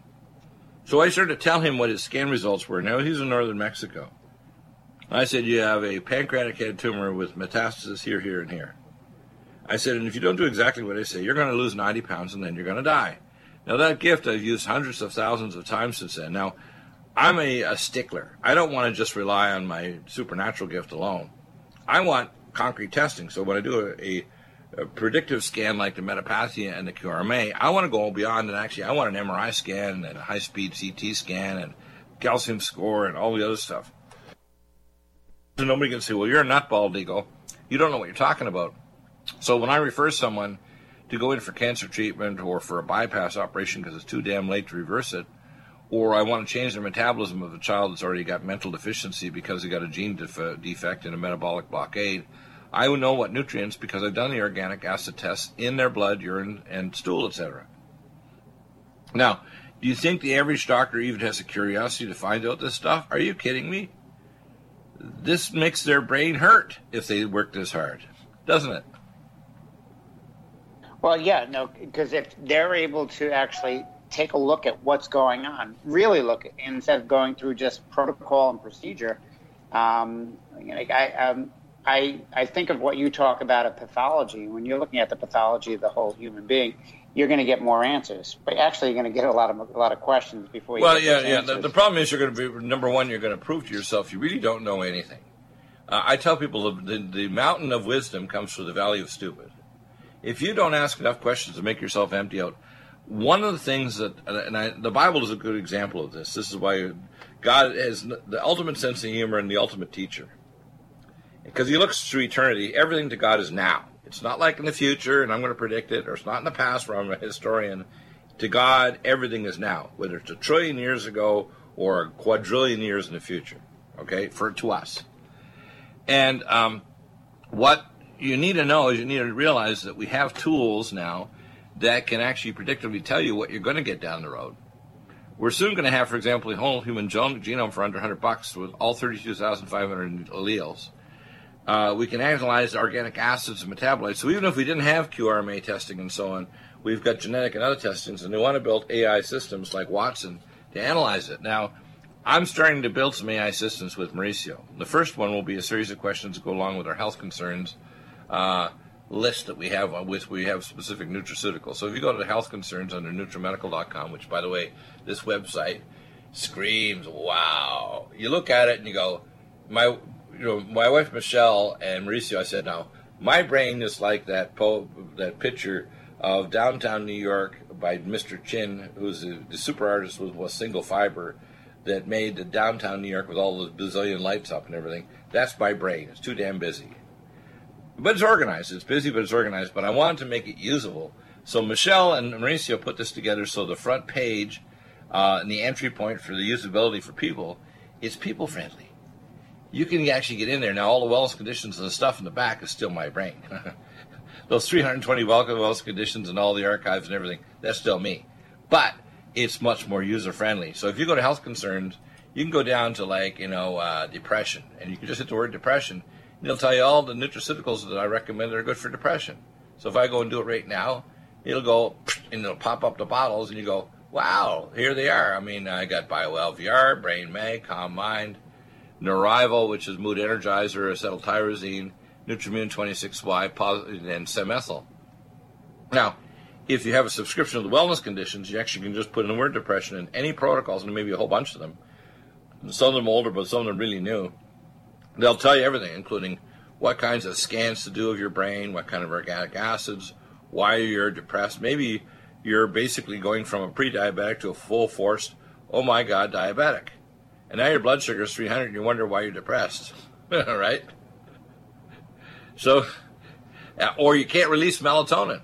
So I started to tell him what his scan results were. Now he's in northern Mexico. I said, You have a pancreatic head tumor with metastasis here, here, and here. I said, and if you don't do exactly what I say, you're going to lose 90 pounds and then you're going to die. Now, that gift I've used hundreds of thousands of times since then. Now, I'm a, a stickler. I don't want to just rely on my supernatural gift alone. I want concrete testing. So when I do a, a, a predictive scan like the Metapathia and the QRMA, I want to go beyond and actually I want an MRI scan and a high speed CT scan and calcium score and all the other stuff. So nobody can say, well, you're a nutball, Deagle. You don't know what you're talking about. So when I refer someone to go in for cancer treatment or for a bypass operation because it's too damn late to reverse it, or I want to change the metabolism of a child that's already got mental deficiency because he got a gene def- defect and a metabolic blockade, I know what nutrients because I've done the organic acid tests in their blood, urine, and stool, etc. Now, do you think the average doctor even has a curiosity to find out this stuff? Are you kidding me? This makes their brain hurt if they work this hard, doesn't it? Well, yeah, no, because if they're able to actually take a look at what's going on, really look instead of going through just protocol and procedure. Um, you know, I, um, I, I think of what you talk about of pathology. When you're looking at the pathology of the whole human being, you're going to get more answers. But actually, you're going to get a lot of a lot of questions before you. Well, yeah, yeah. The, the, problem is you're going to be number one. You're going to prove to yourself you really don't know anything. Uh, I tell people the, the mountain of wisdom comes from the valley of stupid. If you don't ask enough questions to make yourself empty out, one of the things that, and I, the Bible is a good example of this. This is why God has the ultimate sense of humor and the ultimate teacher. Because he looks through eternity, everything to God is now. It's not like in the future, and I'm going to predict it, or it's not in the past, where I'm a historian. To God, everything is now, whether it's a trillion years ago or a quadrillion years in the future. Okay, for to us. And um, what you need to know is you need to realize that we have tools now that can actually predictably tell you what you're going to get down the road. We're soon going to have, for example, a whole human genome for under 100 bucks with all 32,500 alleles. Uh, we can analyze organic acids and metabolites. So even if we didn't have QRMA testing and so on, we've got genetic and other testings, and we want to build AI systems like Watson to analyze it. Now, I'm starting to build some AI systems with Mauricio. The first one will be a series of questions that go along with our health concerns. Uh, list that we have on which we have specific nutraceuticals. So if you go to the health concerns under NutriMedical.com, which by the way, this website screams wow. You look at it and you go, my you know, my wife Michelle and Mauricio, I said now, my brain is like that po- that picture of downtown New York by Mr. Chin, who's a, the super artist with single fiber that made the downtown New York with all those bazillion lights up and everything. That's my brain. It's too damn busy. But it's organized. It's busy, but it's organized. But I wanted to make it usable. So Michelle and Mauricio put this together so the front page uh, and the entry point for the usability for people is people friendly. You can actually get in there. Now, all the wellness conditions and the stuff in the back is still my brain. Those 320 welcome wellness conditions and all the archives and everything, that's still me. But it's much more user friendly. So if you go to health concerns, you can go down to like, you know, uh, depression, and you can just hit the word depression and it'll tell you all the nutraceuticals that I recommend that are good for depression. So if I go and do it right now, it'll go and it'll pop up the bottles, and you go, wow, here they are. I mean, I got BioLVR, Brain Mag, Calm Mind, Neurival, which is mood energizer, acetyltyrosine, Nutrimune 26Y, and Semethyl. Now, if you have a subscription to the wellness conditions, you actually can just put in the word depression in any protocols, and maybe a whole bunch of them. Some of them older, but some of them really new. They'll tell you everything, including what kinds of scans to do of your brain, what kind of organic acids, why you're depressed. Maybe you're basically going from a pre diabetic to a full forced, oh my God, diabetic. And now your blood sugar is 300 and you wonder why you're depressed. right? So, or you can't release melatonin.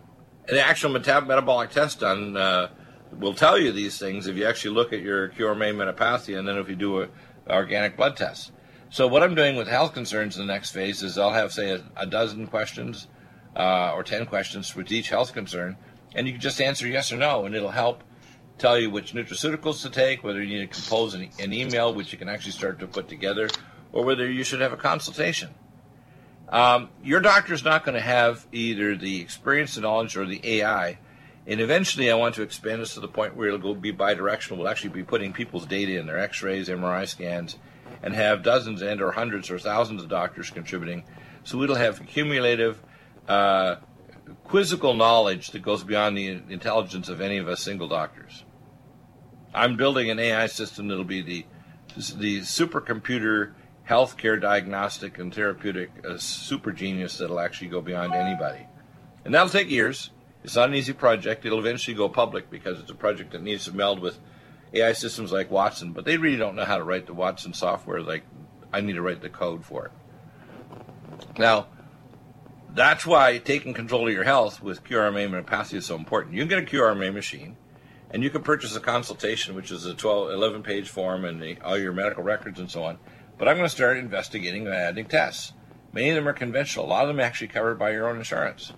And the actual metab- metabolic test done uh, will tell you these things if you actually look at your QRMA metapathia and then if you do an organic blood test. So what I'm doing with health concerns in the next phase is I'll have say a, a dozen questions uh, or ten questions with each health concern, and you can just answer yes or no, and it'll help tell you which nutraceuticals to take, whether you need to compose an, an email which you can actually start to put together, or whether you should have a consultation. Um, your doctor is not going to have either the experience, the knowledge, or the AI. And eventually, I want to expand this to the point where it'll go be bidirectional. We'll actually be putting people's data in their X-rays, MRI scans, and have dozens and or hundreds or thousands of doctors contributing. So it'll have cumulative uh, quizzical knowledge that goes beyond the intelligence of any of us single doctors. I'm building an AI system that'll be the the supercomputer healthcare diagnostic and therapeutic uh, super genius that'll actually go beyond anybody. And that'll take years. It's not an easy project. It'll eventually go public because it's a project that needs to meld with AI systems like Watson, but they really don't know how to write the Watson software like I need to write the code for it. Now, that's why taking control of your health with QRMA Metapathia is so important. You can get a QRMA machine, and you can purchase a consultation, which is a 12, 11 page form and the, all your medical records and so on. But I'm going to start investigating and adding tests. Many of them are conventional. A lot of them are actually covered by your own insurance.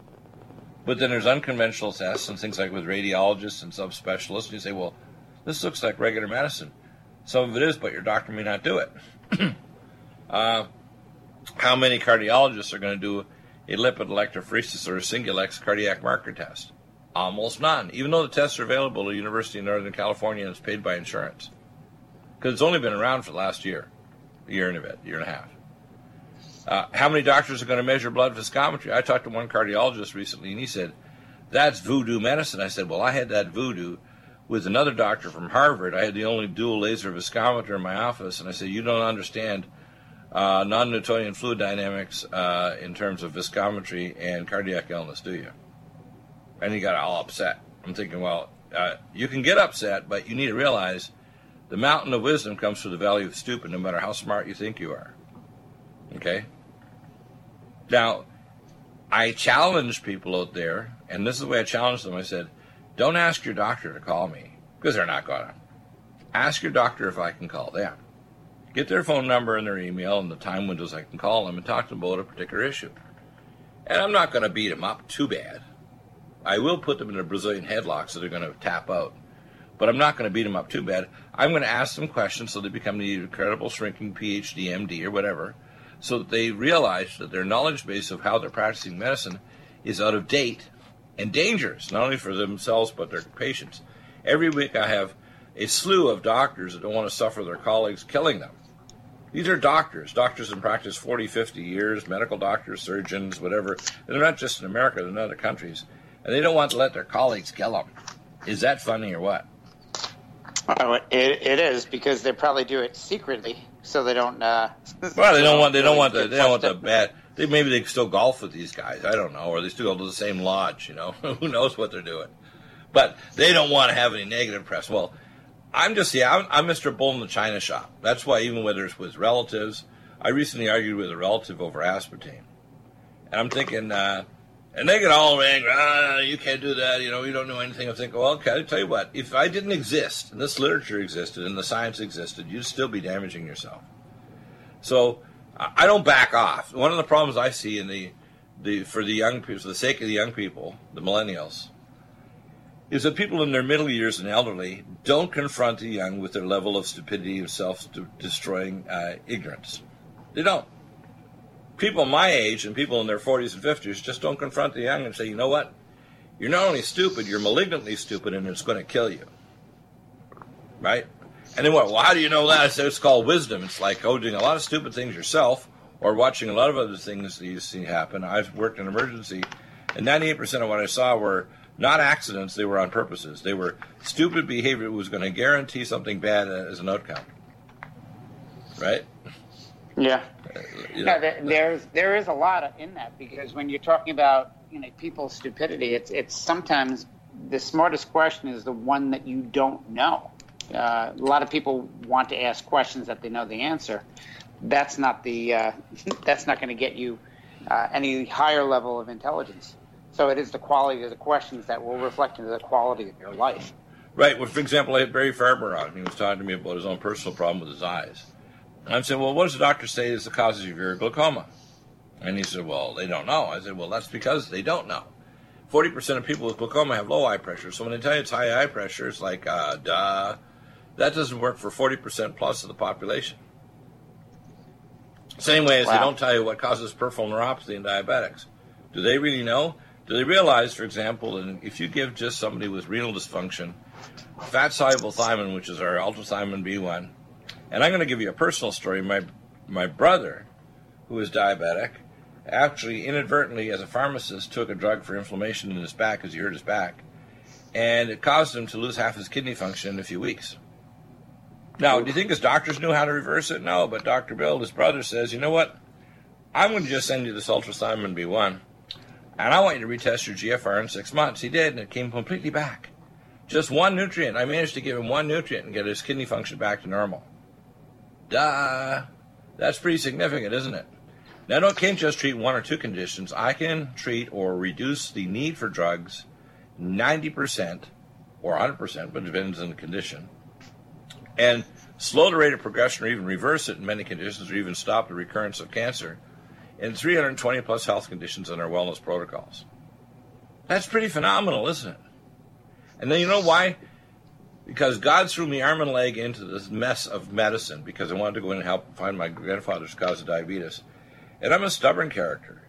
But then there's unconventional tests and things like with radiologists and subspecialists. And you say, well, this looks like regular medicine. Some of it is, but your doctor may not do it. uh, how many cardiologists are going to do a lipid electrophoresis or a Singulex cardiac marker test? Almost none, even though the tests are available at the University of Northern California and it's paid by insurance. Because it's only been around for the last year, a year and a bit, year and a half. Uh, how many doctors are going to measure blood viscometry? I talked to one cardiologist recently, and he said, "That's voodoo medicine." I said, "Well, I had that voodoo with another doctor from Harvard. I had the only dual laser viscometer in my office, and I said, "You don't understand uh, non-Newtonian fluid dynamics uh, in terms of viscometry and cardiac illness, do you?" And he got all upset. I'm thinking, well, uh, you can get upset, but you need to realize the mountain of wisdom comes through the valley of stupid, no matter how smart you think you are. Okay? Now, I challenge people out there, and this is the way I challenged them. I said, don't ask your doctor to call me, because they're not going to. Ask your doctor if I can call them. Get their phone number and their email and the time windows I can call them and talk to them about a particular issue. And I'm not going to beat them up too bad. I will put them in a Brazilian headlock so they're going to tap out. But I'm not going to beat them up too bad. I'm going to ask them questions so they become the incredible shrinking PhD, MD, or whatever, so that they realize that their knowledge base of how they're practicing medicine is out of date and dangerous, not only for themselves but their patients. Every week I have a slew of doctors that don't want to suffer their colleagues killing them. These are doctors, doctors in practice 40, 50 years, medical doctors, surgeons, whatever. And They're not just in America, they're in other countries. And they don't want to let their colleagues kill them. Is that funny or what? Oh, it, it is because they probably do it secretly, so they don't. Uh, well, they don't want. They don't want the. They don't want the bad. They maybe they still golf with these guys. I don't know, or they still go to the same lodge. You know, who knows what they're doing? But they don't want to have any negative press. Well, I'm just yeah. I'm, I'm Mr. Bull in the China shop. That's why even whether it's with relatives, I recently argued with a relative over aspartame, and I'm thinking. Uh, and they get all angry. Ah, you can't do that. You know, you don't know anything. I'm thinking, well, okay, I'll tell you what. If I didn't exist, and this literature existed, and the science existed, you'd still be damaging yourself. So I don't back off. One of the problems I see in the, the for the young people, for the sake of the young people, the millennials, is that people in their middle years and elderly don't confront the young with their level of stupidity and self-destroying uh, ignorance. They don't people my age and people in their 40s and 50s just don't confront the young and say, you know what? You're not only stupid, you're malignantly stupid, and it's going to kill you. Right? And then what? Well, how do you know that? I said it's called wisdom. It's like oh, doing a lot of stupid things yourself or watching a lot of other things that you see happen. I've worked in emergency, and 98% of what I saw were not accidents, they were on purposes. They were stupid behavior that was going to guarantee something bad as an outcome. Right? Yeah. You know, no, there's there is a lot in that because when you're talking about you know people's stupidity, it's it's sometimes the smartest question is the one that you don't know. Uh, a lot of people want to ask questions that they know the answer. That's not the uh, that's not going to get you uh, any higher level of intelligence. So it is the quality of the questions that will reflect into the quality of your life. Right. Well, for example, I had Barry Farber on. He was talking to me about his own personal problem with his eyes. And I'm saying, well, what does the doctor say is the cause of your glaucoma? And he said, well, they don't know. I said, well, that's because they don't know. 40% of people with glaucoma have low eye pressure. So when they tell you it's high eye pressure, it's like, uh, duh. That doesn't work for 40% plus of the population. Same way as wow. they don't tell you what causes peripheral neuropathy in diabetics. Do they really know? Do they realize, for example, that if you give just somebody with renal dysfunction fat soluble thiamine, which is our ultrathiamine B1, and I'm going to give you a personal story. My my brother, who is diabetic, actually inadvertently, as a pharmacist, took a drug for inflammation in his back because he hurt his back, and it caused him to lose half his kidney function in a few weeks. Now, do you think his doctors knew how to reverse it? No, but Dr. Bill, his brother, says, you know what? I'm going to just send you this ultrathiamine B1, and I want you to retest your GFR in six months. He did, and it came completely back. Just one nutrient. I managed to give him one nutrient and get his kidney function back to normal. Duh. That's pretty significant, isn't it? Now, I can't just treat one or two conditions. I can treat or reduce the need for drugs 90% or 100%, but it depends on the condition. And slow the rate of progression or even reverse it in many conditions or even stop the recurrence of cancer in 320 plus health conditions in our wellness protocols. That's pretty phenomenal, isn't it? And then you know why? Because God threw me arm and leg into this mess of medicine because I wanted to go in and help find my grandfather's cause of diabetes. And I'm a stubborn character.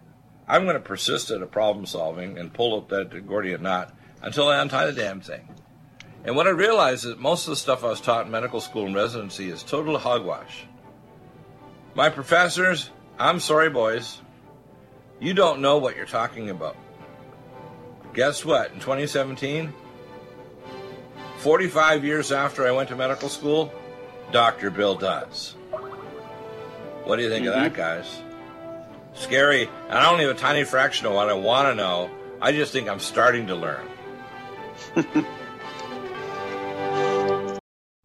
I'm going to persist at a problem solving and pull up that Gordian knot until I untie the damn thing. And what I realized is that most of the stuff I was taught in medical school and residency is total hogwash. My professors, I'm sorry, boys, you don't know what you're talking about. Guess what? In 2017, 45 years after I went to medical school, Dr. Bill does. What do you think mm-hmm. of that, mm-hmm. guys? Scary. And I only have a tiny fraction of what I want to know. I just think I'm starting to learn.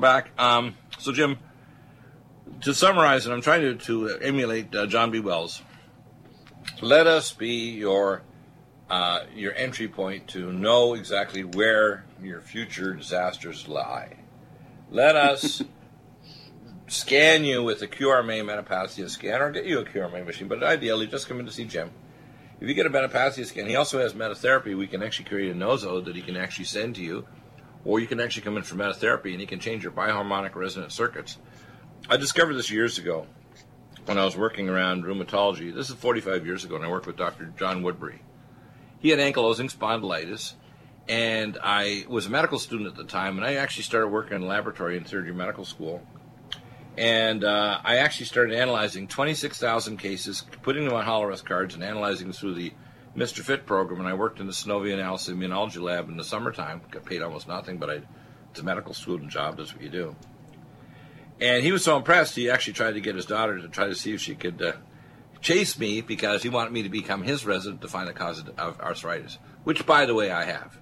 welcome back. Um, so, Jim, to summarize, and I'm trying to, to emulate uh, John B. Wells, let us be your uh, your entry point to know exactly where your future disasters lie. Let us scan you with a QRMA metapathia scan or get you a QRMA machine, but ideally just come in to see Jim. If you get a metapathia scan, he also has metatherapy. We can actually create a nosode that he can actually send to you, or you can actually come in for metatherapy and he can change your bioharmonic resonance circuits. I discovered this years ago when I was working around rheumatology. This is 45 years ago, and I worked with Dr. John Woodbury. He had ankylosing spondylitis, and I was a medical student at the time, and I actually started working in a laboratory in surgery medical school. And uh, I actually started analyzing 26,000 cases, putting them on Hollerith cards, and analyzing through the Mr. Fit program. And I worked in the Synovium Analysis Immunology Lab in the summertime. Got paid almost nothing, but I, it's a medical student job. That's what you do. And he was so impressed, he actually tried to get his daughter to try to see if she could uh, chase me because he wanted me to become his resident to find the cause of arthritis, which, by the way, I have.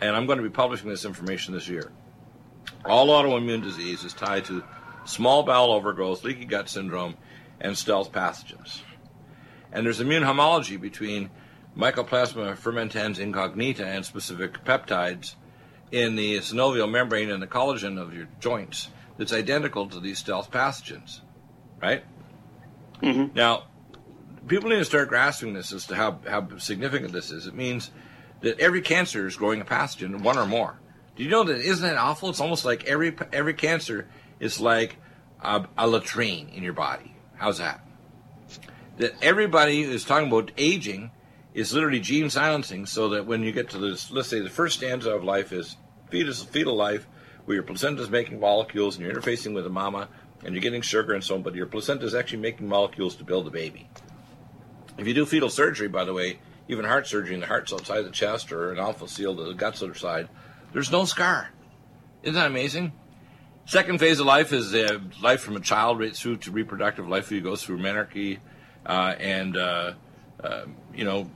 And I'm going to be publishing this information this year. All autoimmune disease is tied to small bowel overgrowth, leaky gut syndrome, and stealth pathogens. And there's immune homology between Mycoplasma fermentans incognita and specific peptides in the synovial membrane and the collagen of your joints that's identical to these stealth pathogens, right? Mm-hmm. Now, people need to start grasping this as to how, how significant this is. It means that every cancer is growing a pathogen, one or more. Do you know that? Isn't that awful? It's almost like every every cancer is like a, a latrine in your body. How's that? That everybody is talking about aging is literally gene silencing, so that when you get to this, let's say the first stanza of life is fetus, fetal life, where your placenta is making molecules and you're interfacing with the mama and you're getting sugar and so on, but your placenta is actually making molecules to build the baby. If you do fetal surgery, by the way, even heart surgery, and the heart's outside the chest or an omphalocele, to the guts other side, there's no scar. Isn't that amazing? Second phase of life is uh, life from a child right through to reproductive life. Where you go through menarche, uh, and uh, uh you know,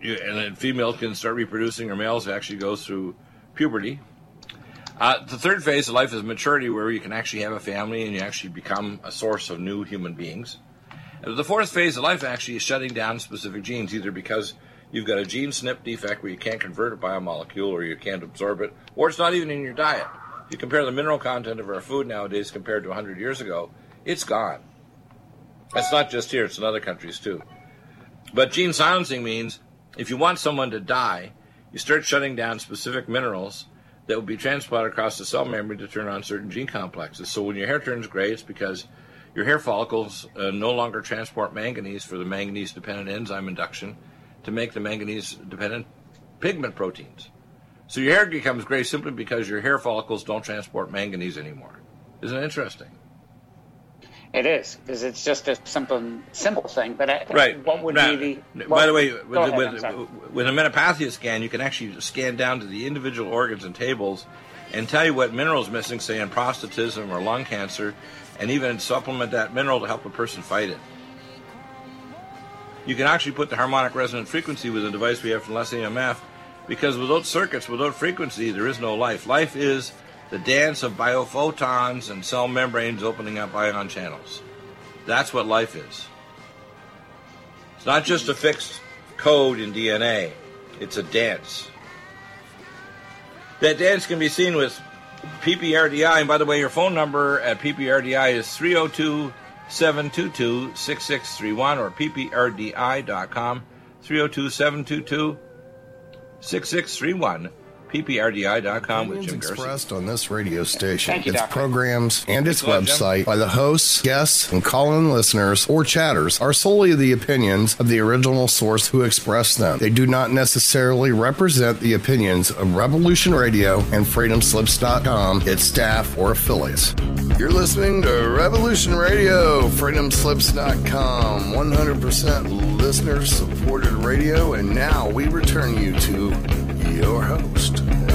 and then females can start reproducing, or males actually go through puberty, uh, the third phase of life is maturity, where you can actually have a family and you actually become a source of new human beings. And the fourth phase of life actually is shutting down specific genes, either because you've got a gene SNP defect where you can't convert a biomolecule or you can't absorb it, or it's not even in your diet. If you compare the mineral content of our food nowadays compared to 100 years ago, it's gone. That's not just here, it's in other countries too. But gene silencing means if you want someone to die, you start shutting down specific minerals that will be transported across the cell membrane to turn on certain gene complexes. So when your hair turns gray, it's because your hair follicles uh, no longer transport manganese for the manganese dependent enzyme induction to make the manganese dependent pigment proteins. So your hair becomes gray simply because your hair follicles don't transport manganese anymore. Isn't it interesting? It is because it's just a simple, simple thing. But I, right. what would now, be the? By the way, with, ahead, with, with, a metapathia scan, you can actually scan down to the individual organs and tables, and tell you what mineral is missing, say in prostatism or lung cancer, and even supplement that mineral to help a person fight it. You can actually put the harmonic resonant frequency with a device we have from Les EMF, because without circuits, without frequency, there is no life. Life is the dance of biophotons and cell membranes opening up ion channels. That's what life is. It's not just a fixed code in DNA, it's a dance. That dance can be seen with PPRDI. And by the way, your phone number at PPRDI is 302 722 6631 or PPRDI.com 302 722 6631 pprdi.com with Jim expressed on this radio station, you, its Doctor. programs, and its website by the hosts, guests, and call-in listeners or chatters are solely the opinions of the original source who expressed them. They do not necessarily represent the opinions of Revolution Radio and FreedomSlips.com, its staff, or affiliates. You're listening to Revolution Radio, FreedomSlips.com, 100% listener-supported radio, and now we return you to your host.